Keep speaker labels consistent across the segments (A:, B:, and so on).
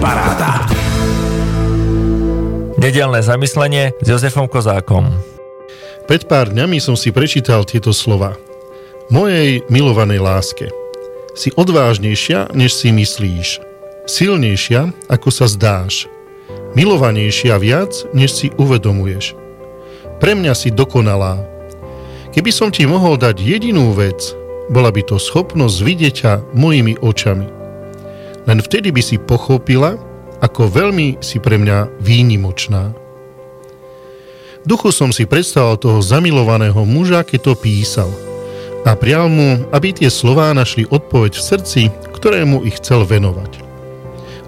A: Paráda.
B: Nedelné zamyslenie s Jozefom Kozákom.
C: Pred pár dňami som si prečítal tieto slova. Mojej milovanej láske. Si odvážnejšia, než si myslíš. Silnejšia, ako sa zdáš. Milovanejšia viac, než si uvedomuješ. Pre mňa si dokonalá. Keby som ti mohol dať jedinú vec, bola by to schopnosť vidieť ťa mojimi očami. Len vtedy by si pochopila, ako veľmi si pre mňa výnimočná. V duchu som si predstavoval toho zamilovaného muža, keď to písal a prial mu, aby tie slová našli odpoveď v srdci, ktorému ich chcel venovať.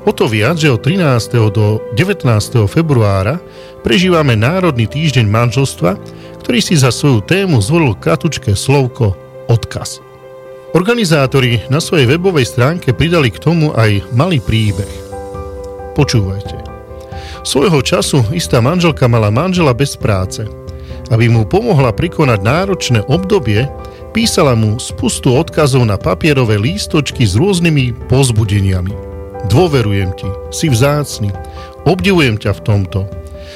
C: O to viac, že od 13. do 19. februára prežívame Národný týždeň manželstva, ktorý si za svoju tému zvolil kratučké slovko odkaz. Organizátori na svojej webovej stránke pridali k tomu aj malý príbeh. Počúvajte. Svojho času istá manželka mala manžela bez práce. Aby mu pomohla prikonať náročné obdobie, písala mu spustu odkazov na papierové lístočky s rôznymi pozbudeniami. Dôverujem ti, si vzácny, obdivujem ťa v tomto.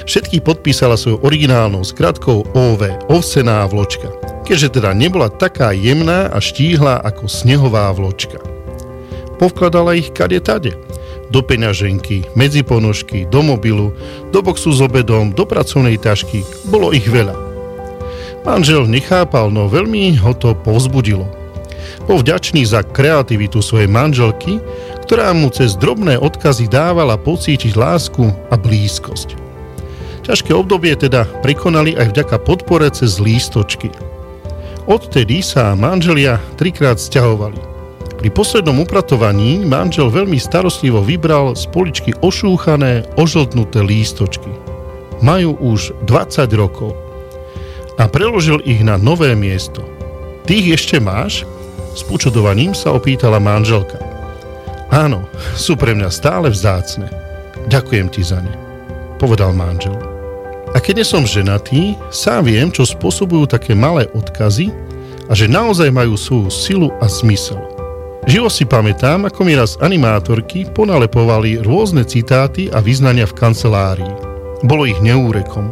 C: Všetky podpísala svojou originálnou skratkou OV, ovsená vločka, keďže teda nebola taká jemná a štíhla ako snehová vločka. Povkladala ich kade tade, do peňaženky, medzi ponožky, do mobilu, do boxu s obedom, do pracovnej tašky. Bolo ich veľa. Manžel nechápal, no veľmi ho to povzbudilo. Bol vďačný za kreativitu svojej manželky, ktorá mu cez drobné odkazy dávala pocítiť lásku a blízkosť. Ťažké obdobie teda prekonali aj vďaka podpore cez lístočky. Odtedy sa manželia trikrát sťahovali. Pri poslednom upratovaní manžel veľmi starostlivo vybral z poličky ošúchané, ožltnuté lístočky. Majú už 20 rokov a preložil ich na nové miesto. Tých ešte máš? S počudovaním sa opýtala manželka. Áno, sú pre mňa stále vzácne. Ďakujem ti za ne, povedal manžel. A keď som ženatý, sám viem, čo spôsobujú také malé odkazy a že naozaj majú svoju silu a zmysel. Živo si pamätám, ako mi raz animátorky ponalepovali rôzne citáty a vyznania v kancelárii. Bolo ich neúrekom.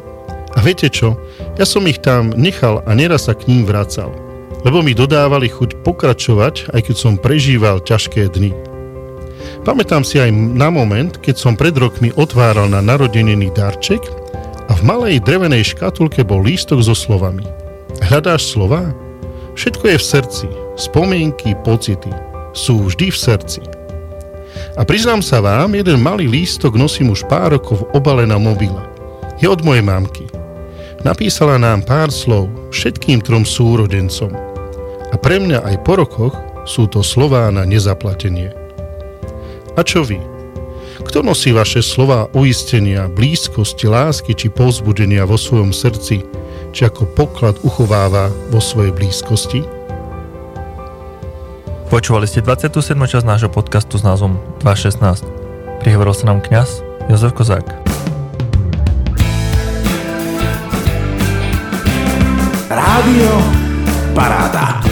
C: A viete čo? Ja som ich tam nechal a neraz sa k ním vracal. Lebo mi dodávali chuť pokračovať, aj keď som prežíval ťažké dny. Pamätám si aj na moment, keď som pred rokmi otváral na narodeniny darček a v malej drevenej škatulke bol lístok so slovami. Hľadáš slova? Všetko je v srdci, spomienky, pocity sú vždy v srdci. A priznám sa vám, jeden malý lístok nosím už pár rokov v obale na mobile. Je od mojej mamky. Napísala nám pár slov všetkým trom súrodencom. A pre mňa aj po rokoch sú to slová na nezaplatenie. A čo vy? Kto nosí vaše slova uistenia, blízkosti, lásky či povzbudenia vo svojom srdci, či ako poklad uchováva vo svojej blízkosti?
B: Počúvali ste 27. časť nášho podcastu s názvom 216. Prihovoril sa nám kňaz Jozef Kozák.
A: Rádio Paráda.